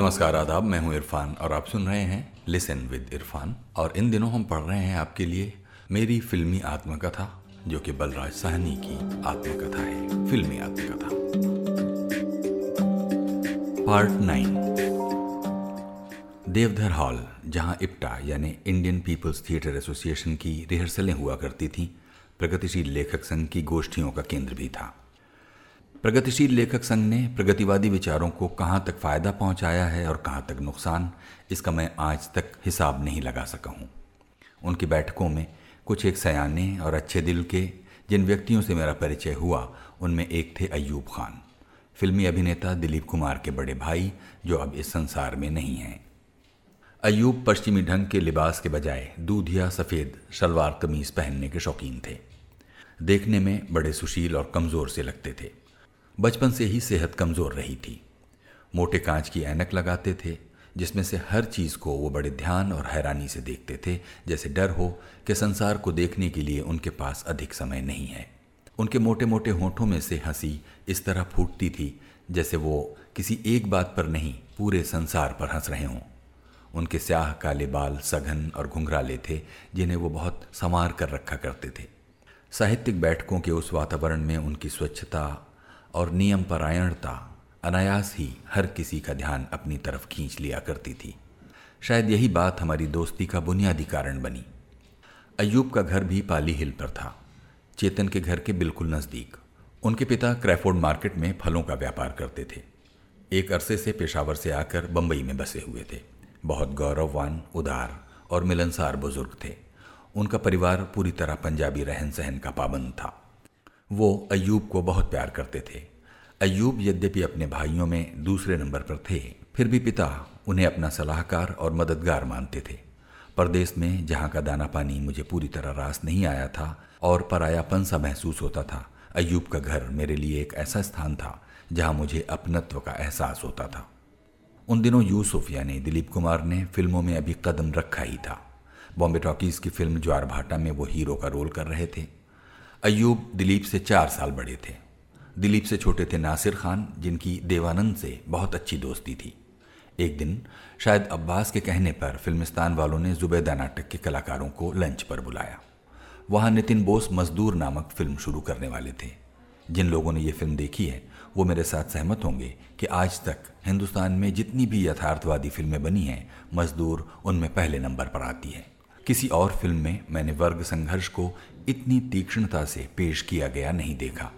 नमस्कार, आदाब, मैं हूँ इरफान और आप सुन रहे हैं लिसन विद इरफान। और इन दिनों हम पढ़ रहे हैं आपके लिए मेरी फिल्मी आत्मकथा, जो कि बलराज साहनी की आत्मकथा है। फिल्मी आत्मकथा। Part nine. देवधर हॉल, जहाँ इप्टा, यानी इंडियन पीपल्स थिएटर एसोसिएशन की रिहर्सलें हुआ करती थीं, प्रगतिशील लेखक संघ की गोष्ठियों का केंद्र भी था। प्रगतिशील लेखक संघ ने प्रगतिवादी विचारों को कहाँ तक फ़ायदा पहुँचाया है और कहाँ तक नुकसान, इसका मैं आज तक हिसाब नहीं लगा सका हूँ। उनकी बैठकों में कुछ एक सयाने और अच्छे दिल के, जिन व्यक्तियों से मेरा परिचय हुआ, उनमें एक थे अयूब खान। फिल्मी अभिनेता दिलीप कुमार के बड़े भाई, जो अब इस संसार में नहीं हैं। अयूब पश्चिमी ढंग के लिबास के बजाय दूधिया सफ़ेद शलवार कमीज पहनने के शौकीन थे। देखने में बड़े सुशील और कमज़ोर से लगते थे। बचपन से ही सेहत कमज़ोर रही थी। मोटे कांच की ऐनक लगाते थे, जिसमें से हर चीज़ को वो बड़े ध्यान और हैरानी से देखते थे, जैसे डर हो कि संसार को देखने के लिए उनके पास अधिक समय नहीं है। उनके मोटे मोटे होठों में से हँसी इस तरह फूटती थी, जैसे वो किसी एक बात पर नहीं, पूरे संसार पर हंस रहे हों। उनके स्याह काले बाल सघन और घुंघराले थे, जिन्हें वो बहुत संवार कर रखा करते थे। साहित्यिक बैठकों के उस वातावरण में उनकी स्वच्छता और नियम परायणता अनायास ही हर किसी का ध्यान अपनी तरफ़ खींच लिया करती थी। शायद यही बात हमारी दोस्ती का बुनियादी कारण बनी। अयूब का घर भी पाली हिल पर था। चेतन के घर के बिल्कुल नज़दीक। उनके पिता क्रैफोर्ड मार्केट में फलों का व्यापार करते थे। एक अरसे से पेशावर से आकर बम्बई में बसे हुए थे। बहुत गौरववान, उदार और मिलनसार बुज़ुर्ग थे। उनका परिवार पूरी तरह पंजाबी रहन सहन का पाबंद था। वो अयूब को बहुत प्यार करते थे। अयूब यद्यपि अपने भाइयों में दूसरे नंबर पर थे, फिर भी पिता उन्हें अपना सलाहकार और मददगार मानते थे। परदेश में जहाँ का दाना पानी मुझे पूरी तरह रास नहीं आया था और परायापन सा महसूस होता था अयूब का घर मेरे लिए एक ऐसा स्थान था जहाँ मुझे अपनत्व का एहसास होता था। उन दिनों यूसुफ यानी दिलीप कुमार ने फ़िल्मों में अभी कदम रखा ही था। बॉम्बे टॉकीज की फ़िल्म ज्वार भाटा में वो हीरो का रोल कर रहे थे। अयूब दिलीप से चार साल बड़े थे। दिलीप से छोटे थे नासिर खान, जिनकी देवानंद से बहुत अच्छी दोस्ती थी। एक दिन, शायद अब्बास के कहने पर फिल्मिस्तान वालों ने जुबैदा नाटक के कलाकारों को लंच पर बुलाया। वहाँ नितिन बोस मजदूर नामक फ़िल्म शुरू करने वाले थे। जिन लोगों ने ये फ़िल्म देखी है, वो मेरे साथ सहमत होंगे कि आज तक हिंदुस्तान में जितनी भी यथार्थवादी फ़िल्में बनी हैं, मजदूर उनमें पहले नंबर पर आती है। किसी और फ़िल्म में मैंने वर्ग संघर्ष को इतनी तीक्ष्णता से पेश किया गया नहीं देखा।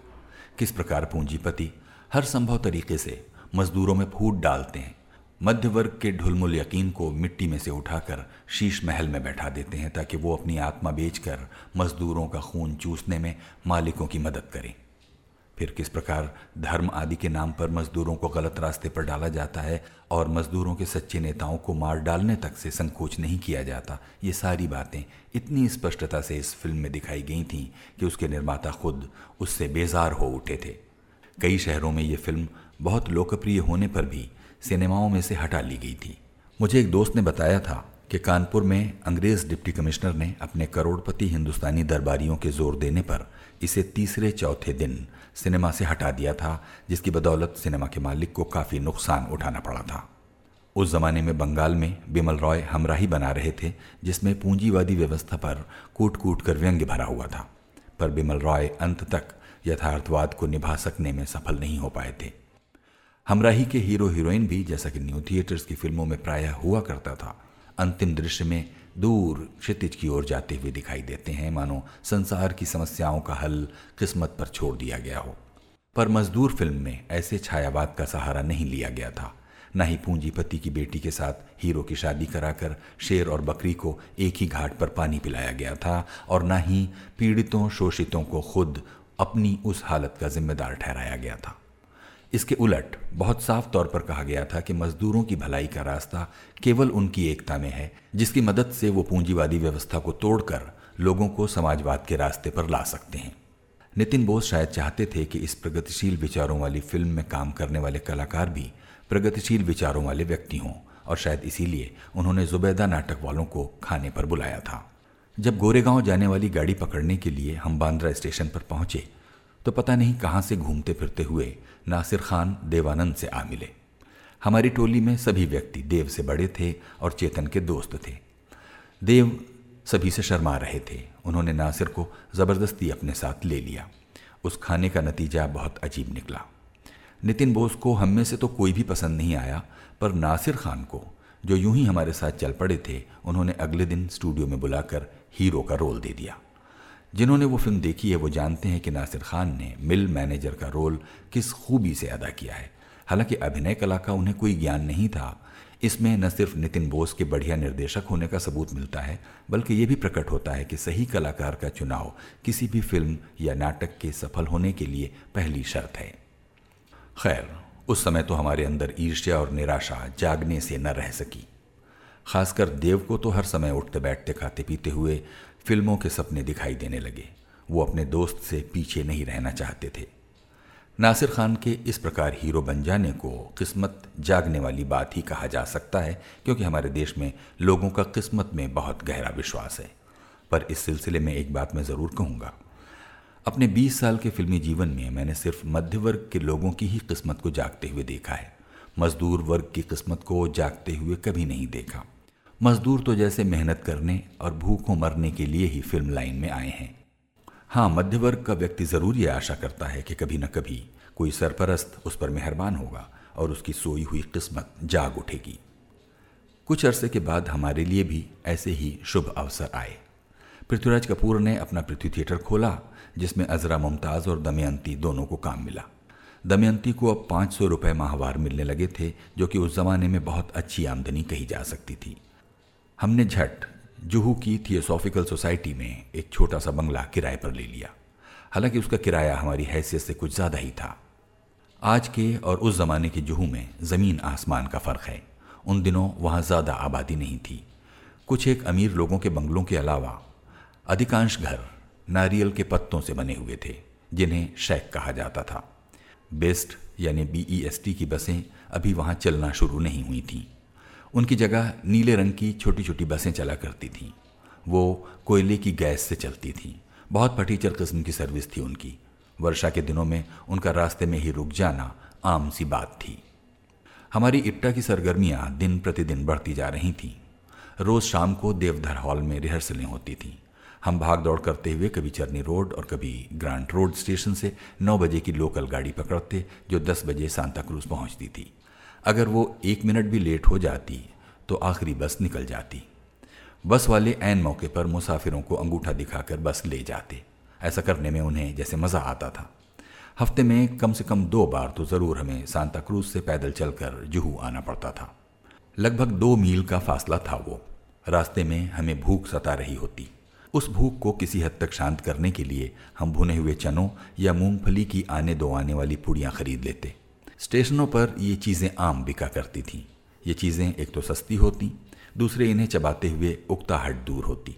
किस प्रकार पूंजीपति हर संभव तरीके से मजदूरों में फूट डालते हैं मध्य वर्ग के ढुलमुल यकीन को मिट्टी में से उठाकर शीश महल में बैठा देते हैं ताकि वो अपनी आत्मा बेचकर मजदूरों का खून चूसने में मालिकों की मदद करें। फिर किस प्रकार धर्म आदि के नाम पर मजदूरों को गलत रास्ते पर डाला जाता है और मजदूरों के सच्चे नेताओं को मार डालने तक से संकोच नहीं किया जाता। ये सारी बातें इतनी स्पष्टता से इस फ़िल्म में दिखाई गई थीं कि उसके निर्माता खुद उससे बेजार हो उठे थे। कई शहरों में ये फ़िल्म बहुत लोकप्रिय होने पर भी सिनेमाओं में से हटा ली गई थी। मुझे एक दोस्त ने बताया था कि कानपुर में अंग्रेज़ डिप्टी कमिश्नर ने अपने करोड़पति हिंदुस्तानी दरबारियों के ज़ोर देने पर इसे तीसरे चौथे दिन सिनेमा से हटा दिया था, जिसकी बदौलत सिनेमा के मालिक को काफ़ी नुकसान उठाना पड़ा था। उस जमाने में बंगाल में बिमल रॉय हमराही बना रहे थे, जिसमें पूंजीवादी व्यवस्था पर कूट कूट कर व्यंग्य भरा हुआ था। पर बिमल रॉय अंत तक यथार्थवाद को निभा सकने में सफल नहीं हो पाए थे। हमराही के हीरो हीरोइन भी, जैसा कि न्यू थिएटर्स की फ़िल्मों में प्रायः हुआ करता था अंतिम दृश्य में दूर क्षितिज की ओर जाते हुए दिखाई देते हैं। मानो संसार की समस्याओं का हल किस्मत पर छोड़ दिया गया हो। पर मजदूर फ़िल्म में ऐसे छायावाद का सहारा नहीं लिया गया था। न ही पूंजीपति की बेटी के साथ हीरो की शादी कराकर शेर और बकरी को एक ही घाट पर पानी पिलाया गया था और न ही पीड़ितों, शोषितों को खुद अपनी उस हालत का जिम्मेदार ठहराया गया था। इसके उलट बहुत साफ़ तौर पर कहा गया था कि मजदूरों की भलाई का रास्ता केवल उनकी एकता में है, जिसकी मदद से वो पूंजीवादी व्यवस्था को तोड़कर लोगों को समाजवाद के रास्ते पर ला सकते हैं। नितिन बोस शायद चाहते थे कि इस प्रगतिशील विचारों वाली फ़िल्म में काम करने वाले कलाकार भी प्रगतिशील विचारों वाले व्यक्ति हों, और शायद इसीलिए उन्होंने जुबैदा नाटक वालों को खाने पर बुलाया था। जब गोरेगांव जाने वाली गाड़ी पकड़ने के लिए हम बांद्रा स्टेशन पर पहुँचे तो पता नहीं कहाँ से घूमते फिरते हुए नासिर खान देवानंद से आ मिले। हमारी टोली में सभी व्यक्ति देव से बड़े थे और चेतन के दोस्त थे। देव सभी से शर्मा रहे थे। उन्होंने नासिर को ज़बरदस्ती अपने साथ ले लिया। उस खाने का नतीजा बहुत अजीब निकला। नितिन बोस को हम में से तो कोई भी पसंद नहीं आया, पर नासिर खान को, जो यूँ ही हमारे साथ चल पड़े थे, उन्होंने अगले दिन स्टूडियो में बुलाकर हीरो का रोल दे दिया। जिन्होंने वो फ़िल्म देखी है, वो जानते हैं कि नासिर खान ने मिल मैनेजर का रोल किस खूबी से अदा किया है। हालाँकि अभिनय कला का उन्हें कोई ज्ञान नहीं था। इसमें न सिर्फ़ नितिन बोस के बढ़िया निर्देशक होने का सबूत मिलता है, बल्कि ये भी प्रकट होता है कि सही कलाकार का चुनाव किसी भी फ़िल्म या नाटक के सफल होने के लिए पहली शर्त है। खैर, उस समय तो हमारे अंदर ईर्ष्या और निराशा जागने से न रह सकी। खासकर देव को तो हर समय उठते बैठते खाते पीते हुए फ़िल्मों के सपने दिखाई देने लगे। वो अपने दोस्त से पीछे नहीं रहना चाहते थे। नासिर खान के इस प्रकार हीरो बन जाने को किस्मत जागने वाली बात ही कहा जा सकता है, क्योंकि हमारे देश में लोगों का किस्मत में बहुत गहरा विश्वास है। पर इस सिलसिले में एक बात मैं ज़रूर कहूँगा। अपने 20 साल के फिल्मी जीवन में मैंने सिर्फ़ मध्य वर्ग के लोगों की ही किस्मत को जागते हुए देखा है। मजदूर वर्ग की किस्मत को जागते हुए कभी नहीं देखा। मजदूर तो जैसे मेहनत करने और भूखों मरने के लिए ही फ़िल्म लाइन में आए हैं। हाँ मध्य वर्ग का व्यक्ति ज़रूर ये आशा करता है कि कभी न कभी कोई सरपरस्त उस पर मेहरबान होगा और उसकी सोई हुई किस्मत जाग उठेगी। कुछ अरसे के बाद हमारे लिए भी ऐसे ही शुभ अवसर आए। पृथ्वीराज कपूर ने अपना पृथ्वी थिएटर खोला, जिसमें अजरा मुमताज़ और दमयंती दोनों को काम मिला। दमयंती को अब पाँच सौ रुपये माहवार मिलने लगे थे, जो कि उस ज़माने में बहुत अच्छी आमदनी कही जा सकती थी। हमने झट जुहू की थियोसॉफिकल सोसाइटी में एक छोटा सा बंगला किराए पर ले लिया। हालाँकि उसका किराया हमारी हैसियत से कुछ ज़्यादा ही था। आज के और उस ज़माने के जुहू में ज़मीन आसमान का फ़र्क है। उन दिनों वहाँ ज़्यादा आबादी नहीं थी। कुछ एक अमीर लोगों के बंगलों के अलावा अधिकांश घर नारियल के पत्तों से बने हुए थे, जिन्हें शैक कहा जाता था। बेस्ट यानी बीईएसटी की बसें अभी वहाँ चलना शुरू नहीं हुई थीं। उनकी जगह नीले रंग की छोटी छोटी बसें चला करती थीं। वो कोयले की गैस से चलती थीं। बहुत फटीचर किस्म की सर्विस थी उनकी। वर्षा के दिनों में उनका रास्ते में ही रुक जाना आम सी बात थी। हमारी इप्टा की सरगर्मियाँ दिन प्रतिदिन बढ़ती जा रही थीं। रोज शाम को देवधर हॉल में रिहर्सलें होती थीं। हम भाग दौड़ करते हुए कभी चरनी रोड और कभी ग्रांट रोड स्टेशन से नौ बजे की लोकल गाड़ी पकड़ते, जो दस बजे सांता क्रूज पहुँचती थी। अगर वो एक मिनट भी लेट हो जाती तो आखिरी बस निकल जाती। बस वाले ऐन मौके पर मुसाफिरों को अंगूठा दिखाकर बस ले जाते। ऐसा करने में उन्हें जैसे मज़ा आता था। हफ़्ते में कम से कम दो बार तो ज़रूर हमें सांता क्रूज से पैदल चलकर जुहू आना पड़ता था। लगभग दो मील का फासला था वो। रास्ते में हमें भूख सता रही होती। उस भूख को किसी हद तक शांत करने के लिए हम भुने हुए चनों या मूंगफली की आने दो आने वाली पुड़ियाँ खरीद लेते। स्टेशनों पर ये चीज़ें आम बिका करती थीं। ये चीज़ें एक तो सस्ती होती, दूसरे इन्हें चबाते हुए उकताहट दूर होती।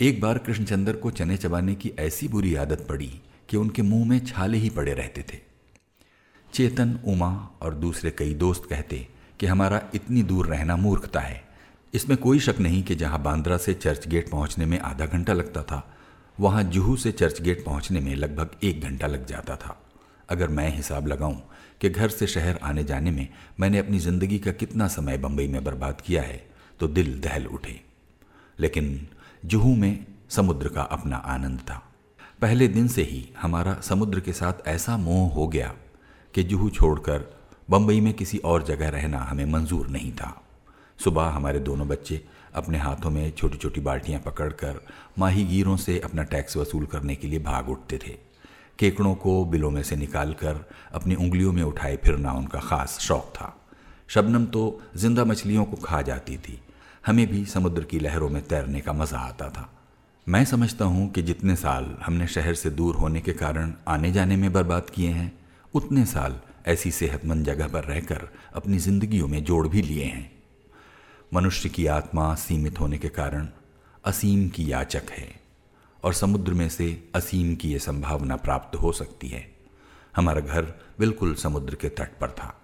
एक बार कृष्णचंद्र को चने चबाने की ऐसी बुरी आदत पड़ी कि उनके मुँह में छाले ही पड़े रहते थे। चेतन, उमा और दूसरे कई दोस्त कहते कि हमारा इतनी दूर रहना मूर्खता है। इसमें कोई शक नहीं कि जहाँ बांद्रा से चर्च गेट पहुँचने में आधा घंटा लगता था, वहाँ जुहू से चर्च गेट पहुँचने में लगभग एक घंटा लग जाता था। अगर मैं हिसाब लगाऊँ कि घर से शहर आने जाने में मैंने अपनी ज़िंदगी का कितना समय बम्बई में बर्बाद किया है तो दिल दहल उठे। लेकिन जुहू में समुद्र का अपना आनंद था। पहले दिन से ही हमारा समुद्र के साथ ऐसा मोह हो गया कि जुहू छोड़कर बम्बई में किसी और जगह रहना हमें मंजूर नहीं था। सुबह हमारे दोनों बच्चे अपने हाथों में छोटी छोटी बाल्टियाँ पकड़कर माहीगीरों से अपना टैक्स वसूल करने के लिए भाग उठते थे। केकड़ों को बिलों में से निकालकर अपनी उंगलियों में उठाए फिरना उनका खास शौक था। शबनम तो ज़िंदा मछलियों को खा जाती थी। हमें भी समुद्र की लहरों में तैरने का मज़ा आता था। मैं समझता हूँ कि जितने साल हमने शहर से दूर होने के कारण आने जाने में बर्बाद किए हैं, उतने साल ऐसी सेहतमंद जगह पर रहकर अपनी जिंदगियों में जोड़ भी लिए हैं। मनुष्य की आत्मा सीमित होने के कारण असीम की याचक है। और समुद्र में से असीम की यह संभावना प्राप्त हो सकती है। हमारा घर बिल्कुल समुद्र के तट पर था।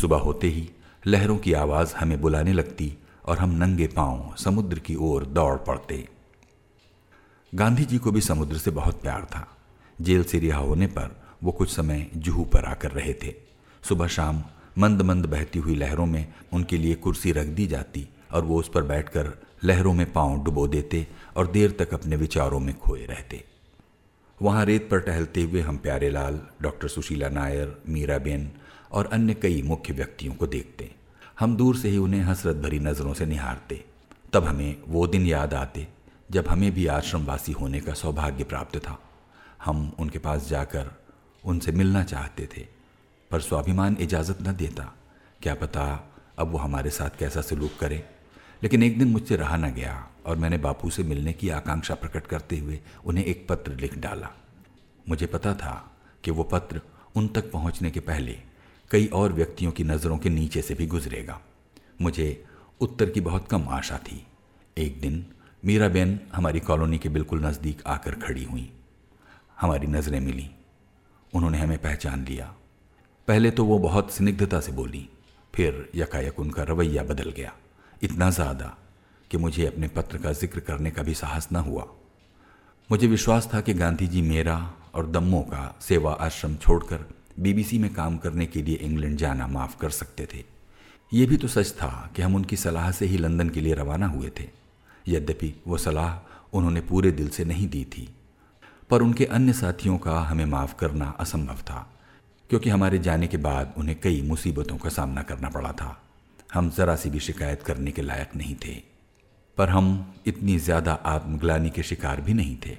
सुबह होते ही लहरों की आवाज़ हमें बुलाने लगती और हम नंगे पाँव समुद्र की ओर दौड़ पड़ते। गांधी जी को भी समुद्र से बहुत प्यार था। जेल से रिहा होने पर वो कुछ समय जुहू पर आकर रहे थे। सुबह शाम मंद मंद बहती हुई लहरों में उनके लिए कुर्सी रख दी जाती और वो उस पर बैठकर लहरों में पाँव डुबो देते और देर तक अपने विचारों में खोए रहते। वहाँ रेत पर टहलते हुए हम प्यारे लाल, डॉक्टर सुशीला नायर मीराबेन और अन्य कई मुख्य व्यक्तियों को देखते। हम दूर से ही उन्हें हसरत भरी नज़रों से निहारते। तब हमें वो दिन याद आते जब हमें भी आश्रमवासी होने का सौभाग्य प्राप्त था। हम उनके पास जाकर उनसे मिलना चाहते थे, पर स्वाभिमान इजाज़त न देता। क्या पता अब वो हमारे साथ कैसा सलूक करे। लेकिन एक दिन मुझसे रहा न गया। और मैंने बापू से मिलने की आकांक्षा प्रकट करते हुए उन्हें एक पत्र लिख डाला। मुझे पता था कि वो पत्र उन तक पहुँचने के पहले कई और व्यक्तियों की नज़रों के नीचे से भी गुजरेगा। मुझे उत्तर की बहुत कम आशा थी। एक दिन मीरा बेन हमारी कॉलोनी के बिल्कुल नज़दीक आकर खड़ी हुई। हमारी नज़रें मिली। उन्होंने हमें पहचान लिया। पहले तो वो बहुत स्निग्धता से बोली, फिर यकायक उनका रवैया बदल गया। इतना ज़्यादा कि मुझे अपने पत्र का ज़िक्र करने का भी साहस न हुआ। मुझे विश्वास था कि गांधी जी मेरा और दम्मों का सेवा आश्रम छोड़कर बीबीसी में काम करने के लिए इंग्लैंड जाना माफ़ कर सकते थे। ये भी तो सच था कि हम उनकी सलाह से ही लंदन के लिए रवाना हुए थे। यद्यपि वो सलाह उन्होंने पूरे दिल से नहीं दी थी। पर उनके अन्य साथियों का हमें माफ़ करना असंभव था, क्योंकि हमारे जाने के बाद उन्हें कई मुसीबतों का सामना करना पड़ा था। हम ज़रा सी भी शिकायत करने के लायक नहीं थे। पर हम इतनी ज़्यादा आत्मग्लानी के शिकार भी नहीं थे।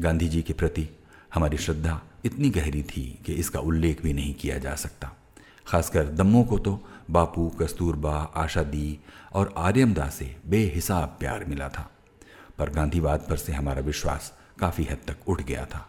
गांधी जी के प्रति हमारी श्रद्धा इतनी गहरी थी कि इसका उल्लेख भी नहीं किया जा सकता। खासकर दम्मों को तो बापू कस्तूरबा आशा दी और आर्यमदा से बेहिसाब प्यार मिला था। पर गांधीवाद पर से हमारा विश्वास काफ़ी हद तक उठ गया था।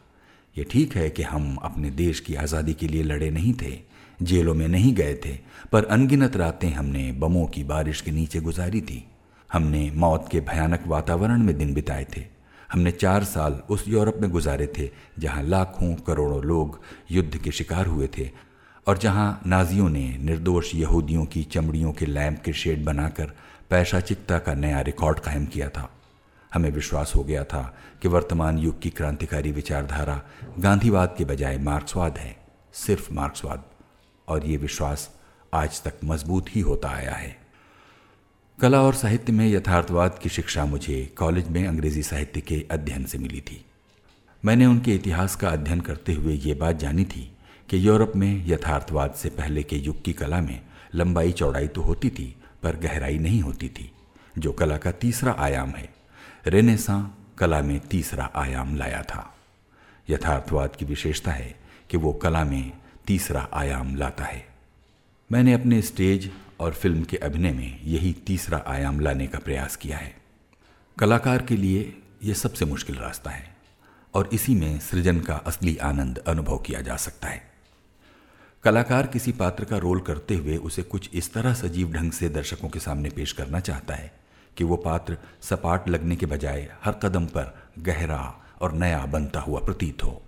ये ठीक है कि हम अपने देश की आज़ादी के लिए लड़े नहीं थे, जेलों में नहीं गए थे, पर अनगिनत रातें हमने बमों की बारिश के नीचे गुजारी थी। हमने मौत के भयानक वातावरण में दिन बिताए थे। हमने चार साल उस यूरोप में गुजारे थे, जहाँ लाखों करोड़ों लोग युद्ध के शिकार हुए थे और जहाँ नाजियों ने निर्दोष यहूदियों की चमड़ियों के लैम्प के शेड बनाकर पैशाचिकता का नया रिकॉर्ड कायम किया था। हमें विश्वास हो गया था कि वर्तमान युग की क्रांतिकारी विचारधारा गांधीवाद के बजाय मार्क्सवाद है, सिर्फ़ मार्क्सवाद। और ये विश्वास आज तक मज़बूत ही होता आया है। कला और साहित्य में यथार्थवाद की शिक्षा मुझे कॉलेज में अंग्रेज़ी साहित्य के अध्ययन से मिली थी। मैंने उनके इतिहास का अध्ययन करते हुए ये बात जानी थी कि यूरोप में यथार्थवाद से पहले के युग की कला में लंबाई चौड़ाई तो होती थी, पर गहराई नहीं होती थी, जो कला का तीसरा आयाम है। रेनेसा कला में तीसरा आयाम लाया था। यथार्थवाद की विशेषता है कि वो कला में तीसरा आयाम लाता है। मैंने अपने स्टेज और फ़िल्म के अभिनय में यही तीसरा आयाम लाने का प्रयास किया है। कलाकार के लिए यह सबसे मुश्किल रास्ता है, और इसी में सृजन का असली आनंद अनुभव किया जा सकता है। कलाकार किसी पात्र का रोल करते हुए उसे कुछ इस तरह सजीव ढंग से दर्शकों के सामने पेश करना चाहता है कि वो पात्र सपाट लगने के बजाय हर कदम पर गहरा और नया बनता हुआ प्रतीत हो।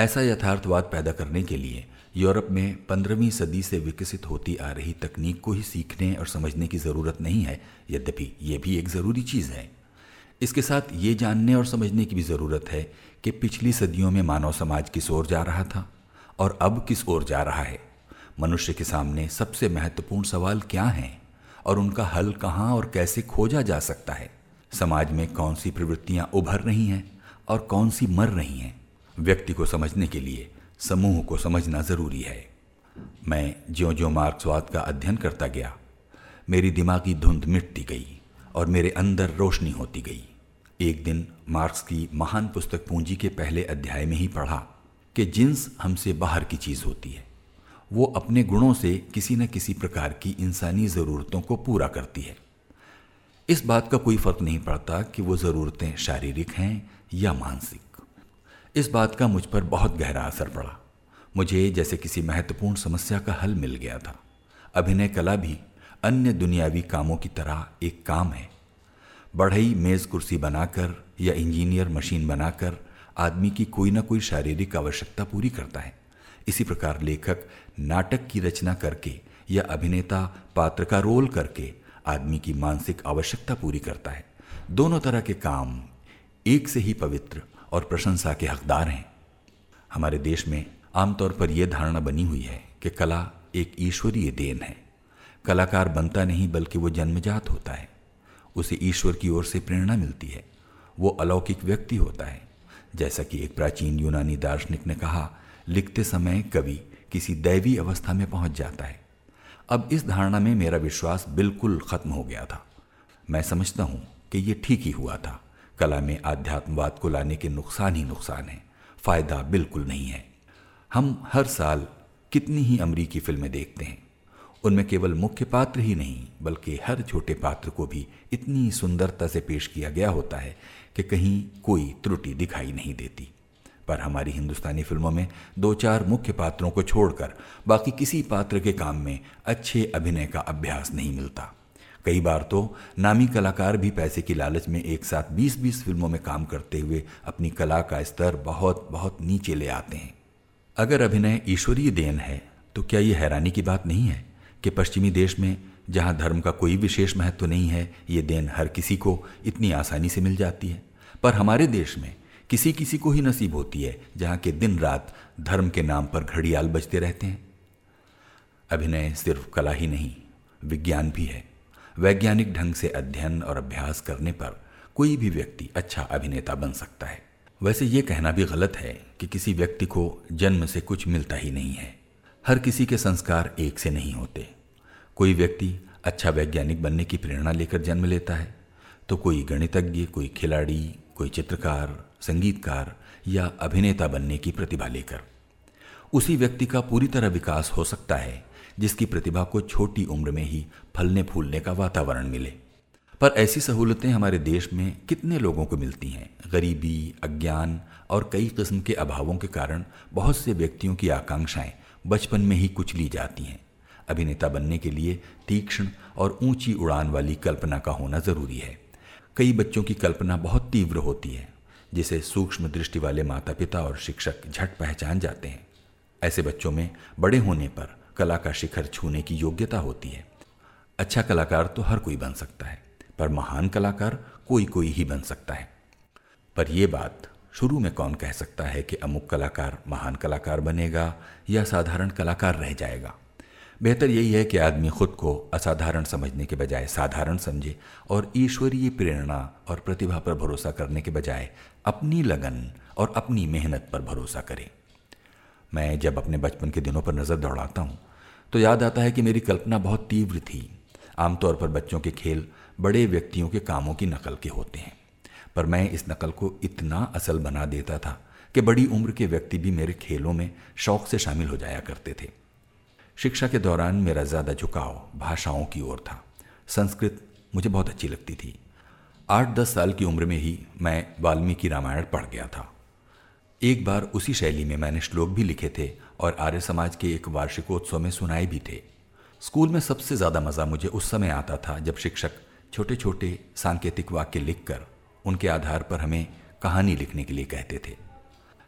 ऐसा यथार्थवाद पैदा करने के लिए यूरोप में पंद्रहवीं सदी से विकसित होती आ रही तकनीक को ही सीखने और समझने की ज़रूरत नहीं है, यद्यपि ये भी एक ज़रूरी चीज़ है। इसके साथ ये जानने और समझने की भी ज़रूरत है कि पिछली सदियों में मानव समाज किस ओर जा रहा था और अब किस ओर जा रहा है। मनुष्य के सामने सबसे महत्वपूर्ण सवाल क्या हैं और उनका हल कहाँ और कैसे खोजा जा सकता है? समाज में कौन सी प्रवृत्तियाँ उभर रही हैं और कौन सी मर रही हैं? व्यक्ति को समझने के लिए, समूह को समझना ज़रूरी है। मैं ज्यो ज्यो मार्क्सवाद का अध्ययन करता गया, मेरी दिमागी धुंध मिटती गई और मेरे अंदर रोशनी होती गई। एक दिन मार्क्स की महान पुस्तक पूंजी के पहले अध्याय में ही पढ़ा कि जिन्स हमसे बाहर की चीज़ होती है। वो अपने गुणों से किसी न किसी प्रकार की इंसानी ज़रूरतों को पूरा करती है। इस बात का कोई फ़र्क नहीं पड़ता कि वो ज़रूरतें शारीरिक हैं या मानसिक। इस बात का मुझ पर बहुत गहरा असर पड़ा। मुझे जैसे किसी महत्वपूर्ण समस्या का हल मिल गया था। अभिनय कला भी अन्य दुनियावी कामों की तरह एक काम है। बढ़ई मेज़ कुर्सी बनाकर या इंजीनियर मशीन बनाकर आदमी की कोई ना कोई शारीरिक आवश्यकता पूरी करता है। इसी प्रकार लेखक नाटक की रचना करके या अभिनेता पात्र का रोल करके आदमी की मानसिक आवश्यकता पूरी करता है। दोनों तरह के काम एक से ही पवित्र और प्रशंसा के हकदार हैं। हमारे देश में आमतौर पर यह धारणा बनी हुई है कि कला एक ईश्वरीय देन है। कलाकार बनता नहीं बल्कि वो जन्मजात होता है। उसे ईश्वर की ओर से प्रेरणा मिलती है। वो अलौकिक व्यक्ति होता है। जैसा कि एक प्राचीन यूनानी दार्शनिक ने कहा, लिखते समय कवि किसी दैवी अवस्था में पहुँच जाता है। अब इस धारणा में मेरा विश्वास बिल्कुल खत्म हो गया था। मैं समझता हूँ कि यह ठीक ही हुआ था। कला में आध्यात्मवाद को लाने के नुकसान ही नुकसान है। फ़ायदा बिल्कुल नहीं है। हम हर साल कितनी ही अमरीकी फ़िल्में देखते हैं। उनमें केवल मुख्य पात्र ही नहीं, बल्कि हर छोटे पात्र को भी इतनी सुंदरता से पेश किया गया होता है कि कहीं कोई त्रुटि दिखाई नहीं देती। पर हमारी हिंदुस्तानी फ़िल्मों में दो चार मुख्य पात्रों को छोड़कर बाकी किसी पात्र के काम में अच्छे अभिनय का अभ्यास नहीं मिलता। कई बार तो नामी कलाकार भी पैसे की लालच में एक साथ 20-20 फ़िल्मों में काम करते हुए अपनी कला का स्तर बहुत बहुत नीचे ले आते हैं। अगर अभिनय ईश्वरीय देन है तो क्या यह हैरानी की बात नहीं है कि पश्चिमी देश में, जहाँ धर्म का कोई विशेष महत्व नहीं है, ये देन हर किसी को इतनी आसानी से मिल जाती है? पर हमारे देश में किसी किसी को ही नसीब होती है, जहाँ के दिन रात धर्म के नाम पर घड़ियाल बजते रहते हैं। अभिनय सिर्फ़ कला ही नहीं, विज्ञान भी है। वैज्ञानिक ढंग से अध्ययन और अभ्यास करने पर कोई भी व्यक्ति अच्छा अभिनेता बन सकता है। वैसे ये कहना भी गलत है कि किसी व्यक्ति को जन्म से कुछ मिलता ही नहीं है। हर किसी के संस्कार एक से नहीं होते। कोई व्यक्ति अच्छा वैज्ञानिक बनने की प्रेरणा लेकर जन्म लेता है तो कोई गणितज्ञ, कोई खिलाड़ी, कोई चित्रकार, संगीतकार या अभिनेता बनने की प्रतिभा लेकर। उसी व्यक्ति का पूरी तरह विकास हो सकता है जिसकी प्रतिभा को छोटी उम्र में ही फलने फूलने का वातावरण मिले। पर ऐसी सहूलतें हमारे देश में कितने लोगों को मिलती हैं? गरीबी, अज्ञान और कई किस्म के अभावों के कारण बहुत से व्यक्तियों की आकांक्षाएँ बचपन में ही कुचली जाती हैं। अभिनेता बनने के लिए तीक्ष्ण और ऊँची उड़ान वाली कल्पना का होना ज़रूरी है। कई बच्चों की कल्पना बहुत तीव्र होती है, जिसे सूक्ष्म दृष्टि वाले माता पिता और शिक्षक झट पहचान जाते हैं। ऐसे बच्चों में बड़े होने पर कला का शिखर छूने की योग्यता होती है। अच्छा कलाकार तो हर कोई बन सकता है, पर महान कलाकार कोई कोई ही बन सकता है। पर यह बात शुरू में कौन कह सकता है कि अमुक कलाकार महान कलाकार बनेगा या साधारण कलाकार रह जाएगा? बेहतर यही है कि आदमी खुद को असाधारण समझने के बजाय साधारण समझे और ईश्वरीय प्रेरणा और प्रतिभा पर भरोसा करने के बजाय अपनी लगन और अपनी मेहनत पर भरोसा करे। मैं जब अपने बचपन के दिनों पर नज़र दौड़ाता हूँ तो याद आता है कि मेरी कल्पना बहुत तीव्र थी। आमतौर पर बच्चों के खेल बड़े व्यक्तियों के कामों की नकल के होते हैं। पर मैं इस नकल को इतना असल बना देता था कि बड़ी उम्र के व्यक्ति भी मेरे खेलों में शौक से शामिल हो जाया करते थे। शिक्षा के दौरान मेरा ज़्यादा झुकाव भाषाओं की ओर था। संस्कृत मुझे बहुत अच्छी लगती थी। आठ दस साल की उम्र में ही मैं वाल्मीकि रामायण पढ़ गया था। एक बार उसी शैली में मैंने श्लोक भी लिखे थे और आर्य समाज के एक वार्षिकोत्सव में सुनाए भी थे। स्कूल में सबसे ज़्यादा मज़ा मुझे उस समय आता था जब शिक्षक छोटे छोटे सांकेतिक वाक्य लिखकर उनके आधार पर हमें कहानी लिखने के लिए कहते थे।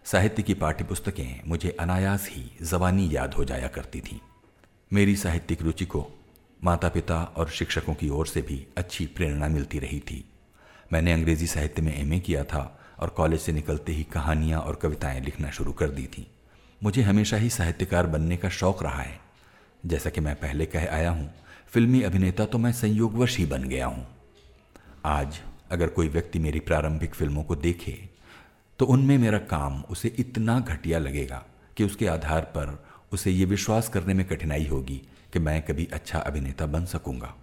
साहित्य की पाठ्यपुस्तकें मुझे अनायास ही जबानी याद हो जाया करती थीं। मेरी साहित्यिक रुचि को माता पिता और शिक्षकों की ओर से भी अच्छी प्रेरणा मिलती रही थी। मैंने अंग्रेज़ी साहित्य में एमए किया था और कॉलेज से निकलते ही कहानियाँ और कविताएँ लिखना शुरू कर दी थी। मुझे हमेशा ही साहित्यकार बनने का शौक रहा है। जैसा कि मैं पहले कह आया हूँ, फिल्मी अभिनेता तो मैं संयोगवश ही बन गया हूँ। आज, अगर कोई व्यक्ति मेरी प्रारंभिक फ़िल्मों को देखे तो उनमें मेरा काम उसे इतना घटिया लगेगा कि उसके आधार पर उसे ये विश्वास करने में कठिनाई होगी कि मैं कभी अच्छा अभिनेता बन सकूँगा।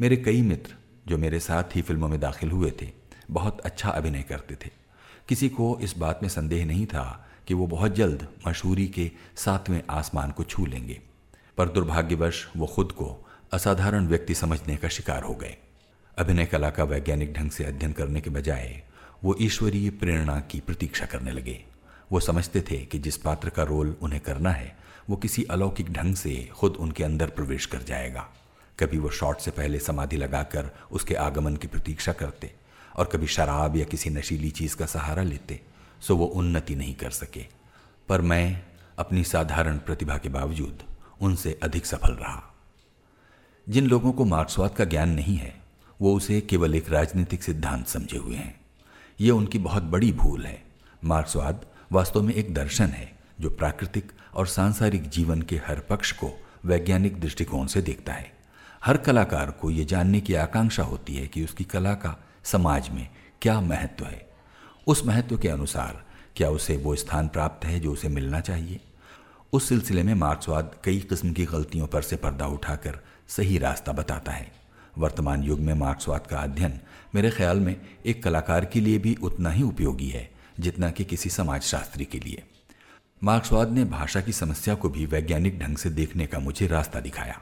मेरे कई मित्र, जो मेरे साथ ही फ़िल्मों में दाखिल हुए थे, बहुत अच्छा अभिनय करते थे। किसी को इस बात में संदेह नहीं था कि वो बहुत जल्द मशहूरी के सातवें आसमान को छू लेंगे। पर दुर्भाग्यवश वो खुद को असाधारण व्यक्ति समझने का शिकार हो गए। अभिनय कला का वैज्ञानिक ढंग से अध्ययन करने के बजाय वो ईश्वरीय प्रेरणा की प्रतीक्षा करने लगे। वो समझते थे कि जिस पात्र का रोल उन्हें करना है, वो किसी अलौकिक ढंग से खुद उनके अंदर प्रवेश कर जाएगा। कभी वो शॉट से पहले समाधि लगाकर उसके आगमन की प्रतीक्षा करते। और कभी शराब या किसी नशीली चीज़ का सहारा लेते, सो वो उन्नति नहीं कर सके। पर मैं अपनी साधारण प्रतिभा के बावजूद उनसे अधिक सफल रहा। जिन लोगों को मार्क्सवाद का ज्ञान नहीं है, वो उसे केवल एक राजनीतिक सिद्धांत समझे हुए हैं। ये उनकी बहुत बड़ी भूल है। मार्क्सवाद वास्तव में एक दर्शन है, जो प्राकृतिक और सांसारिक जीवन के हर पक्ष को वैज्ञानिक दृष्टिकोण से देखता है। हर कलाकार को ये जानने की आकांक्षा होती है कि उसकी कला का समाज में क्या महत्व है? उस महत्व के अनुसार क्या उसे वो स्थान प्राप्त है जो उसे मिलना चाहिए? उस सिलसिले में मार्क्सवाद कई किस्म की गलतियों पर से पर्दा उठाकर सही रास्ता बताता है। वर्तमान युग में मार्क्सवाद का अध्ययन मेरे ख्याल में एक कलाकार के लिए भी उतना ही उपयोगी है, जितना कि किसी समाजशास्त्री के लिए। मार्क्सवाद ने भाषा की समस्या को भी वैज्ञानिक ढंग से देखने का मुझे रास्ता दिखाया।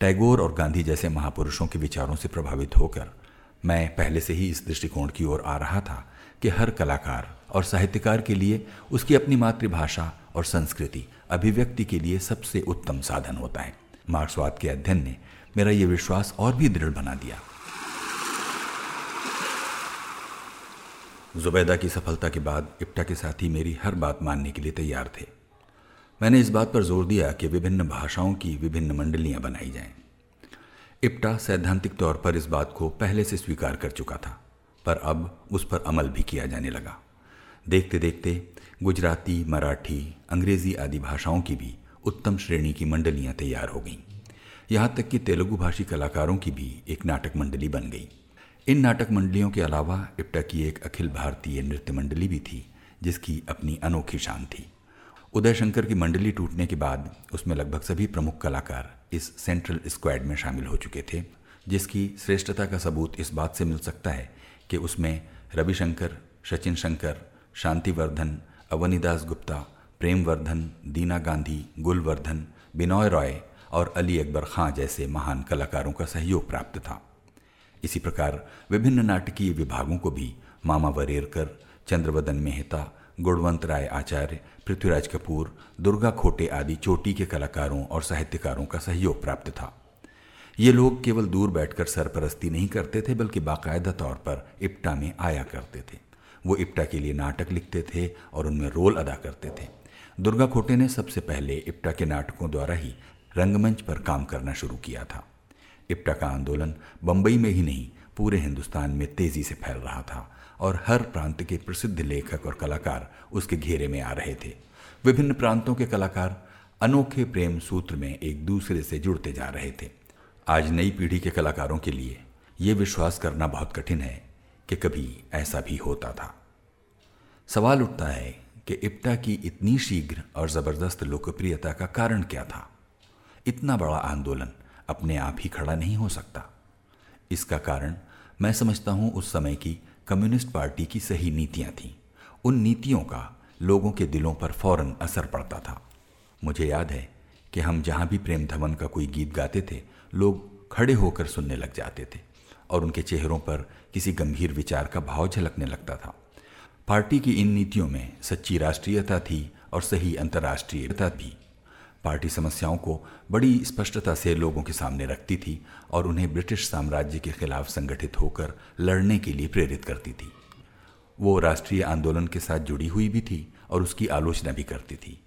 टैगोर और गांधी जैसे महापुरुषों के विचारों से प्रभावित होकर मैं पहले से ही इस दृष्टिकोण की ओर आ रहा था कि हर कलाकार और साहित्यकार के लिए उसकी अपनी मातृभाषा और संस्कृति, अभिव्यक्ति के लिए सबसे उत्तम साधन होता है। मार्क्सवाद के अध्ययन ने मेरा यह विश्वास और भी दृढ़ बना दिया। जुबैदा की सफलता के बाद इप्टा के साथी मेरी हर बात मानने के लिए तैयार थे। मैंने इस बात पर ज़ोर दिया कि विभिन्न भाषाओं की विभिन्न मंडलियाँ बनाई जाएँ। इप्टा सैद्धांतिक तौर पर इस बात को पहले से स्वीकार कर चुका था, पर अब उस पर अमल भी किया जाने लगा। देखते देखते गुजराती, मराठी, अंग्रेज़ी आदि भाषाओं की भी उत्तम श्रेणी की मंडलियाँ तैयार हो गईं। यहाँ तक कि तेलुगु भाषी कलाकारों की भी एक नाटक मंडली बन गई। इन नाटक मंडलियों के अलावा इप्टा की एक अखिल भारतीय नृत्य मंडली भी थी, जिसकी अपनी अनोखी शान थी। उदय शंकर की मंडली टूटने के बाद उसमें लगभग सभी प्रमुख कलाकार इस सेंट्रल स्क्वाड में शामिल हो चुके थे, जिसकी श्रेष्ठता का सबूत इस बात से मिल सकता है कि उसमें रविशंकर, सचिन शंकर, शांतिवर्धन, अवनीदास गुप्ता, प्रेमवर्धन, दीना गांधी, गुलवर्धन, बिनॉय रॉय और अली अकबर खां जैसे महान कलाकारों का सहयोग प्राप्त था। इसी प्रकार विभिन्न नाटकीय विभागों को भी मामा वरेरकर, चंद्रवदन मेहता गुणवंत राय आचार्य, पृथ्वीराज कपूर, दुर्गा खोटे आदि चोटी के कलाकारों और साहित्यकारों का सहयोग प्राप्त था। ये लोग केवल दूर बैठकर सरपरस्ती नहीं करते थे, बल्कि बाकायदा तौर पर इप्टा में आया करते थे। वो इप्टा के लिए नाटक लिखते थे और उनमें रोल अदा करते थे। दुर्गा खोटे ने सबसे पहले इप्टा के नाटकों द्वारा ही रंगमंच पर काम करना शुरू किया था। इप्टा का आंदोलन बंबई में ही नहीं, पूरे हिंदुस्तान में तेज़ी से फैल रहा था। और हर प्रांत के प्रसिद्ध लेखक और कलाकार उसके घेरे में आ रहे थे। विभिन्न प्रांतों के कलाकार अनोखे प्रेम सूत्र में एक दूसरे से जुड़ते जा रहे थे। आज नई पीढ़ी के कलाकारों के लिए ये विश्वास करना बहुत कठिन है कि कभी ऐसा भी होता था। सवाल उठता है कि इप्टा की इतनी शीघ्र और ज़बरदस्त लोकप्रियता का कारण क्या था? इतना बड़ा आंदोलन अपने आप ही खड़ा नहीं हो सकता। इसका कारण मैं समझता हूँ उस समय की कम्युनिस्ट पार्टी की सही नीतियाँ थीं। उन नीतियों का लोगों के दिलों पर फ़ौरन असर पड़ता था। मुझे याद है कि हम जहाँ भी प्रेम धवन का कोई गीत गाते थे, लोग खड़े होकर सुनने लग जाते थे और उनके चेहरों पर किसी गंभीर विचार का भाव झलकने लगता था। पार्टी की इन नीतियों में सच्ची राष्ट्रीयता थी और सही अंतर्राष्ट्रीयता भी। पार्टी समस्याओं को बड़ी स्पष्टता से लोगों के सामने रखती थी और उन्हें ब्रिटिश साम्राज्य के खिलाफ संगठित होकर लड़ने के लिए प्रेरित करती थी। वो राष्ट्रीय आंदोलन के साथ जुड़ी हुई भी थी और उसकी आलोचना भी करती थी।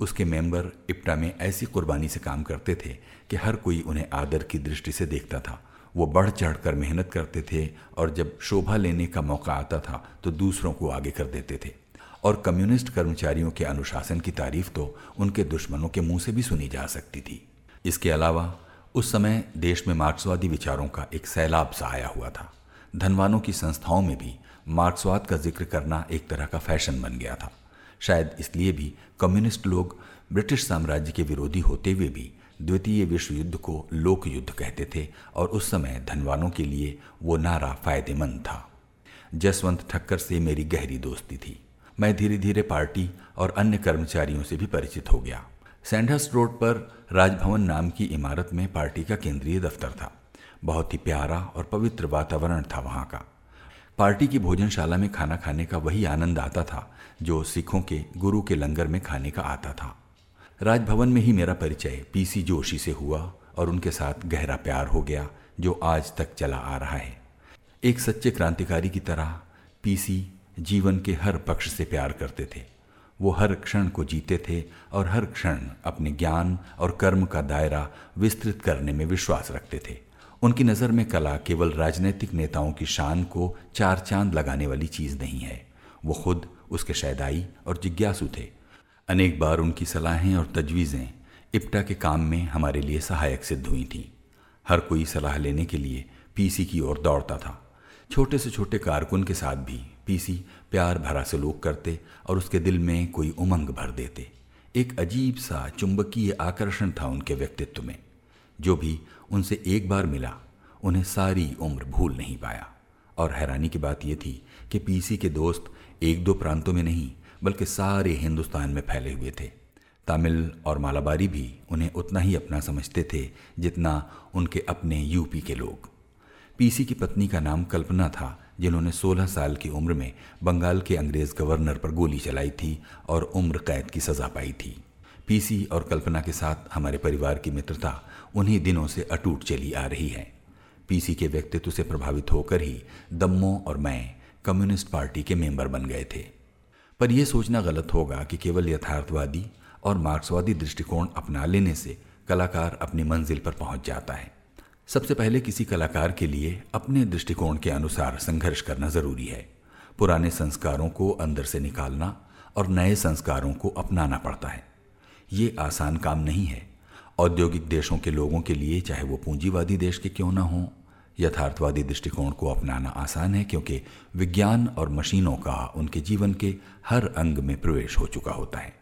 उसके मेंबर इप्टा में ऐसी कुर्बानी से काम करते थे कि हर कोई उन्हें आदर की दृष्टि से देखता था। वो बढ़ चढ़ कर मेहनत करते थे और जब शोभा लेने का मौका आता था तो दूसरों को आगे कर देते थे। और कम्युनिस्ट कर्मचारियों के अनुशासन की तारीफ़ तो उनके दुश्मनों के मुँह से भी सुनी जा सकती थी। इसके अलावा, उस समय देश में मार्क्सवादी विचारों का एक सैलाब सा आया हुआ था। धनवानों की संस्थाओं में भी मार्क्सवाद का ज़िक्र करना एक तरह का फ़ैशन बन गया था। शायद इसलिए भी कम्युनिस्ट लोग ब्रिटिश साम्राज्य के विरोधी होते हुए भी द्वितीय विश्व युद्ध को लोक युद्ध कहते थे और उस समय धनवानों के लिए वो नारा फ़ायदेमंद था। जसवंत ठक्कर से मेरी गहरी दोस्ती थी। मैं धीरे धीरे पार्टी और अन्य कर्मचारियों से भी परिचित हो गया। सैंडहर्स रोड पर राजभवन नाम की इमारत में पार्टी का केंद्रीय दफ्तर था। बहुत ही प्यारा और पवित्र वातावरण था वहाँ का। पार्टी की भोजनशाला में खाना खाने का वही आनंद आता था, जो सिखों के, गुरु के लंगर में खाने का आता था। राजभवन में ही मेरा परिचय पीसी जोशी से हुआ और उनके साथ गहरा प्यार हो गया, जो आज तक चला आ रहा है। एक सच्चे क्रांतिकारी की तरह पीसी जीवन के हर पक्ष से प्यार करते थे। वो हर क्षण को जीते थे और हर क्षण अपने ज्ञान और कर्म का दायरा विस्तृत करने में विश्वास रखते थे। उनकी नज़र में कला केवल राजनीतिक नेताओं की शान को चार चाँद लगाने वाली चीज़ नहीं है। वो खुद, उसके शैदाई और जिज्ञासु थे। अनेक बार उनकी सलाहें और तजवीज़ें इप्टा के काम में हमारे लिए सहायक सिद्ध हुई थी। हर कोई सलाह लेने के लिए पीसी की ओर दौड़ता था। छोटे से छोटे कारकुन के साथ भी पीसी, प्यार भरा सलूक करते और उसके दिल में कोई उमंग भर देते। एक अजीब सा चुंबकीय आकर्षण था उनके व्यक्तित्व में। जो भी उनसे एक बार मिला, उन्हें सारी उम्र भूल नहीं पाया। और हैरानी की बात यह थी कि पीसी के दोस्त एक दो प्रांतों में नहीं, बल्कि सारे हिंदुस्तान में फैले हुए थे। तमिल और मालाबारी भी उन्हें उतना ही अपना समझते थे जितना उनके अपने यूपी के लोग। पीसी की पत्नी का नाम कल्पना था जिन्होंने 16 साल की उम्र में बंगाल के अंग्रेज़ गवर्नर पर गोली चलाई थी और उम्र कैद की सजा पाई थी। पीसी और कल्पना के साथ हमारे परिवार की मित्रता उन्हीं दिनों से अटूट चली आ रही है। पीसी के व्यक्तित्व से प्रभावित होकर ही दम्मो और मैं कम्युनिस्ट पार्टी के मेंबर बन गए थे। पर यह सोचना गलत होगा कि केवल यथार्थवादी और मार्क्सवादी दृष्टिकोण अपना लेने से कलाकार अपनी मंजिल पर पहुँच जाता है। सबसे पहले किसी कलाकार के लिए अपने दृष्टिकोण के अनुसार संघर्ष करना ज़रूरी है। पुराने संस्कारों को अंदर से निकालना और नए संस्कारों को अपनाना पड़ता है। ये आसान काम नहीं है। औद्योगिक देशों के लोगों के लिए, चाहे वो पूंजीवादी देश के क्यों ना हो, यथार्थवादी दृष्टिकोण को अपनाना आसान है क्योंकि विज्ञान और मशीनों का उनके जीवन के हर अंग में प्रवेश हो चुका होता है।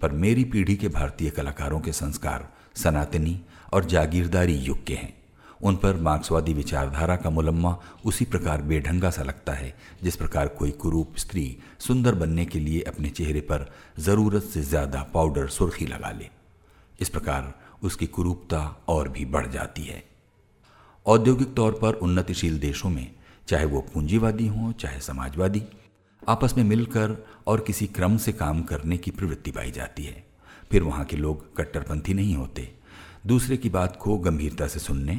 पर मेरी पीढ़ी के भारतीय कलाकारों के संस्कार सनातनी और जागीरदारी युग के हैं। उन पर मार्क्सवादी विचारधारा का मुलम्मा उसी प्रकार बेढंगा सा लगता है, जिस प्रकार कोई कुरूप स्त्री सुंदर बनने के लिए अपने चेहरे पर ज़रूरत से ज़्यादा पाउडर सुर्खी लगा ले। इस प्रकार उसकी कुरूपता और भी बढ़ जाती है। औद्योगिक तौर पर उन्नतिशील देशों में, चाहे वो पूंजीवादी हों, चाहे समाजवादी, आपस में मिलकर और किसी क्रम से काम करने की प्रवृत्ति पाई जाती है। फिर वहाँ के लोग कट्टरपंथी नहीं होते। दूसरे की बात को गंभीरता से सुनने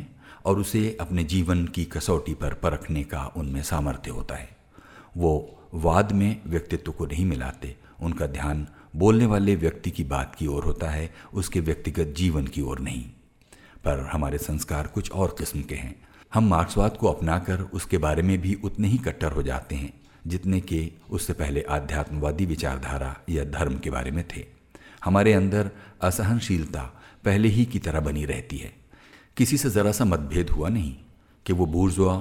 और उसे अपने जीवन की कसौटी पर परखने का उनमें सामर्थ्य होता है। वो वाद में व्यक्तित्व को नहीं मिलाते, उनका ध्यान बोलने वाले व्यक्ति की बात की ओर होता है, उसके व्यक्तिगत जीवन की ओर नहीं। पर हमारे संस्कार कुछ और किस्म के हैं। हम मार्क्सवाद को अपनाकर उसके बारे में भी उतने ही कट्टर हो जाते हैं, जितने के उससे पहले आध्यात्मवादी विचारधारा या धर्म के बारे में थे। हमारे अंदर असहनशीलता पहले ही की तरह बनी रहती है। किसी से ज़रा सा मतभेद हुआ नहीं कि वो बूर्जुआ,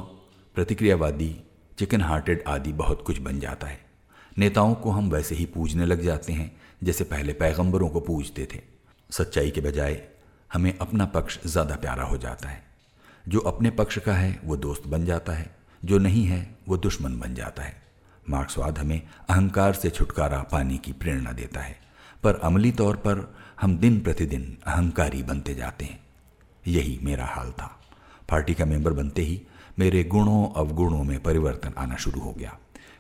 प्रतिक्रियावादी चिकन हार्टेड आदि बहुत कुछ बन जाता है। नेताओं को हम वैसे ही पूजने लग जाते हैं, जैसे पहले पैगंबरों को पूजते थे। सच्चाई के बजाय, हमें अपना पक्ष ज़्यादा प्यारा हो जाता है। जो अपने पक्ष का है, वो दोस्त बन जाता है। जो नहीं है, वो दुश्मन बन जाता है। मार्क्सवाद हमें अहंकार से छुटकारा पाने की प्रेरणा देता है। पर अमली तौर पर हम दिन प्रतिदिन अहंकारी बनते जाते हैं। यही मेरा हाल था। पार्टी का मेंबर बनते ही मेरे गुणों, अवगुणों में परिवर्तन आना शुरू हो गया।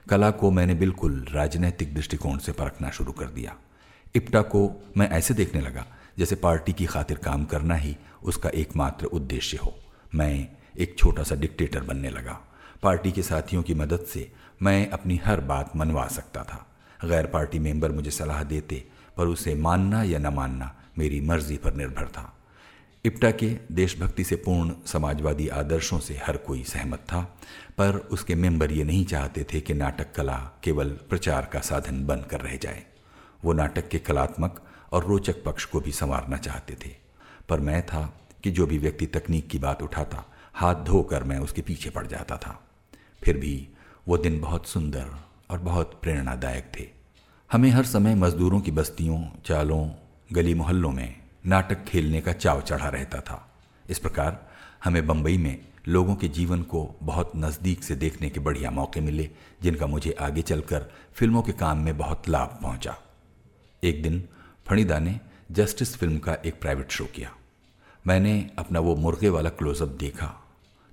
कला को मैंने बिल्कुल राजनैतिक दृष्टिकोण से परखना शुरू कर दिया। इप्टा को मैं ऐसे देखने लगा, जैसे पार्टी की खातिर काम करना ही उसका एकमात्र उद्देश्य हो। मैं एक छोटा सा डिक्टेटर बनने लगा। पार्टी के साथियों की मदद से मैं अपनी हर बात मनवा सकता था। गैर पार्टी मेंबर मुझे सलाह देते, पर उसे मानना या न मानना मेरी मर्ज़ी पर निर्भर था। इप्टा के देशभक्ति से पूर्ण समाजवादी आदर्शों से हर कोई सहमत था, पर उसके मेंबर ये नहीं चाहते थे कि नाटक कला केवल प्रचार का साधन बनकर रह जाए। वो नाटक के कलात्मक और रोचक पक्ष को भी संवारना चाहते थे। पर मैं था कि जो भी व्यक्ति तकनीक की बात उठाता, हाथ धोकर मैं उसके पीछे पड़ जाता था। फिर भी वो दिन बहुत सुंदर और बहुत प्रेरणादायक थे। हमें हर समय मजदूरों की बस्तियों, चालों, गली मोहल्लों में नाटक खेलने का चाव चढ़ा रहता था। इस प्रकार हमें बम्बई में लोगों के जीवन को बहुत नज़दीक से देखने के बढ़िया मौके मिले, जिनका मुझे आगे चलकर फ़िल्मों के काम में बहुत लाभ पहुँचा। एक दिन फणिदा ने जस्टिस फ़िल्म का एक प्राइवेट शो किया। मैंने अपना वो मुर्गे वाला क्लोजअप देखा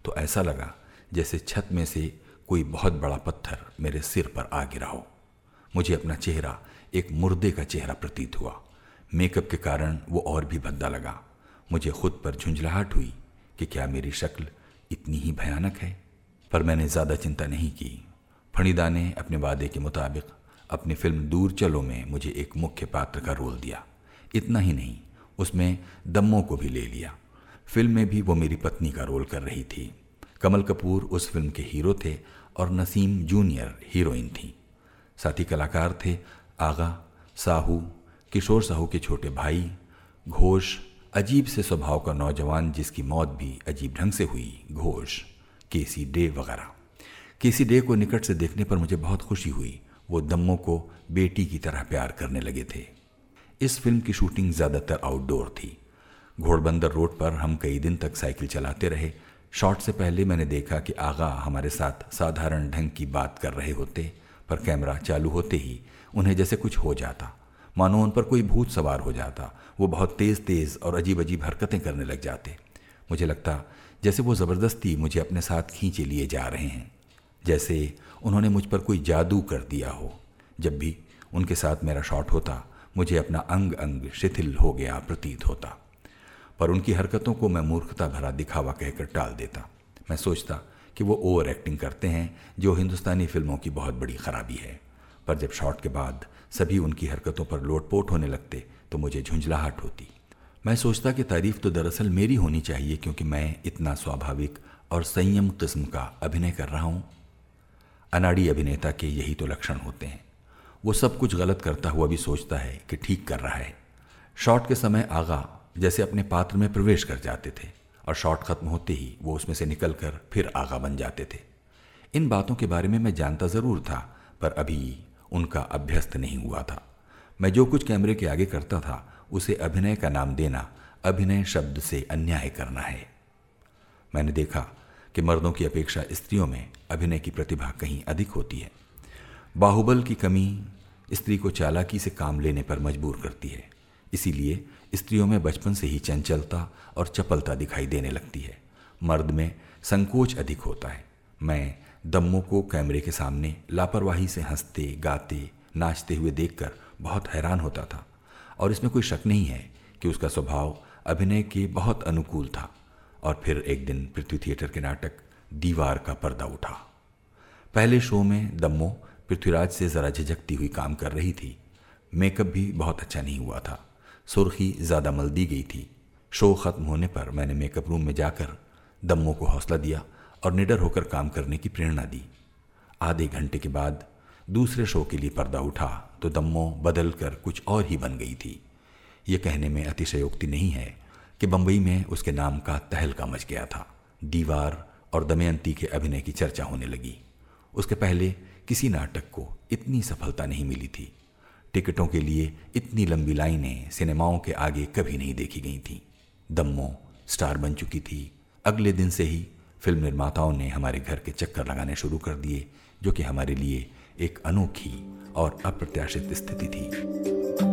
तो ऐसा लगा जैसे छत में से कोई बहुत बड़ा पत्थर मेरे सिर पर आ गिरा हो। मुझे अपना चेहरा, एक मुर्दे का चेहरा प्रतीत हुआ। मेकअप के कारण वो और भी भद्दा लगा। मुझे खुद पर झुंझलाहट हुई कि क्या मेरी शक्ल इतनी ही भयानक है? पर मैंने ज़्यादा चिंता नहीं की। फणिदा ने अपने वादे के मुताबिक अपनी फ़िल्म दूर चलो में मुझे एक मुख्य पात्र का रोल दिया। इतना ही नहीं, उसमें दम्मों को भी ले लिया। फ़िल्म में भी वो मेरी पत्नी का रोल कर रही थी। कमल कपूर उस फ़िल्म के हीरो थे और नसीम जूनियर हीरोइन थी। साथी कलाकार थे आगा, साहू किशोर साहू के छोटे भाई, घोष, अजीब से स्वभाव का नौजवान जिसकी मौत भी अजीब ढंग से हुई, घोष केसी डे वगैरह। केसी डे को निकट से देखने पर मुझे बहुत खुशी हुई। वो दम्मो को बेटी की तरह प्यार करने लगे थे। इस फ़िल्म की शूटिंग ज़्यादातर आउटडोर थी। घोड़बंदर रोड पर हम कई दिन तक साइकिल चलाते रहे। शॉट से पहले मैंने देखा कि आगा हमारे साथ साधारण ढंग की बात कर रहे होते, पर कैमरा चालू होते ही उन्हें जैसे कुछ हो जाता। मानो उन पर कोई भूत सवार हो जाता। वो बहुत तेज़ तेज़ और अजीब अजीब हरकतें करने लग जाते। मुझे लगता जैसे वो ज़बरदस्ती मुझे अपने साथ खींचे लिए जा रहे हैं। जैसे उन्होंने मुझ पर कोई जादू कर दिया हो। जब भी उनके साथ मेरा शॉट होता, मुझे अपना अंग अंग शिथिल हो गया, प्रतीत होता। पर उनकी हरकतों को मैं मूर्खता भरा दिखावा कहकर टाल देता। मैं सोचता कि वो ओवर एक्टिंग करते हैं, जो हिंदुस्तानी फ़िल्मों की बहुत बड़ी खराबी है। पर जब शॉट के बाद सभी उनकी हरकतों पर लोटपोट होने लगते तो मुझे झुंझलाहट होती। मैं सोचता कि तारीफ़ तो दरअसल मेरी होनी चाहिए, क्योंकि मैं इतना स्वाभाविक और संयम किस्म का अभिनय कर रहा हूँ। अनाड़ी अभिनेता के यही तो लक्षण होते हैं। वो सब कुछ गलत करता हुआ भी सोचता है कि ठीक कर रहा है। शॉट के समय आगा, जैसे अपने पात्र में प्रवेश कर जाते थे, और शॉट खत्म होते ही वो उसमें से निकलकर फिर आगा बन जाते थे। इन बातों के बारे में मैं जानता ज़रूर था, पर अभी उनका अभ्यस्त नहीं हुआ था। मैं जो कुछ कैमरे के आगे करता था, उसे अभिनय का नाम देना, अभिनय शब्द से अन्याय करना है। मैंने देखा कि मर्दों की अपेक्षा स्त्रियों में अभिनय की प्रतिभा कहीं अधिक होती है। बाहुबल की कमी स्त्री को चालाकी से काम लेने पर मजबूर करती है। इसीलिए स्त्रियों में बचपन से ही चंचलता और चपलता दिखाई देने लगती है। मर्द में संकोच अधिक होता है। मैं दम्मों को कैमरे के सामने लापरवाही से हँसते, गाते, नाचते हुए देखकर बहुत हैरान होता था। और इसमें कोई शक नहीं है कि उसका स्वभाव अभिनय के बहुत अनुकूल था। और फिर एक दिन पृथ्वी थिएटर के नाटक दीवार का पर्दा उठा। पहले शो में दम्मो पृथ्वीराज से ज़रा झिझकती हुई काम कर रही थी। मेकअप भी बहुत अच्छा नहीं हुआ था। सुर्खी ज़्यादा मल दी गई थी। शो ख़त्म होने पर मैंने मेकअप रूम में जाकर दम्मो को हौसला दिया और निडर होकर काम करने की प्रेरणा दी। आधे घंटे के बाद दूसरे शो के लिए पर्दा उठा तो दम्मो बदल कर कुछ और ही बन गई थी। ये कहने में अतिशयोक्ति नहीं है कि बम्बई में उसके नाम का तहलका मच गया था। दीवार और दमयंती के अभिनय की चर्चा होने लगी। उसके पहले किसी नाटक को इतनी सफलता नहीं मिली थी। टिकटों के लिए इतनी लंबी लाइनें सिनेमाओं के आगे कभी नहीं देखी गई थी। दम्मो स्टार बन चुकी थी। अगले दिन से ही फ़िल्म निर्माताओं ने हमारे घर के चक्कर लगाने शुरू कर दिए, जो कि हमारे लिए एक अनोखी और अप्रत्याशित स्थिति थी।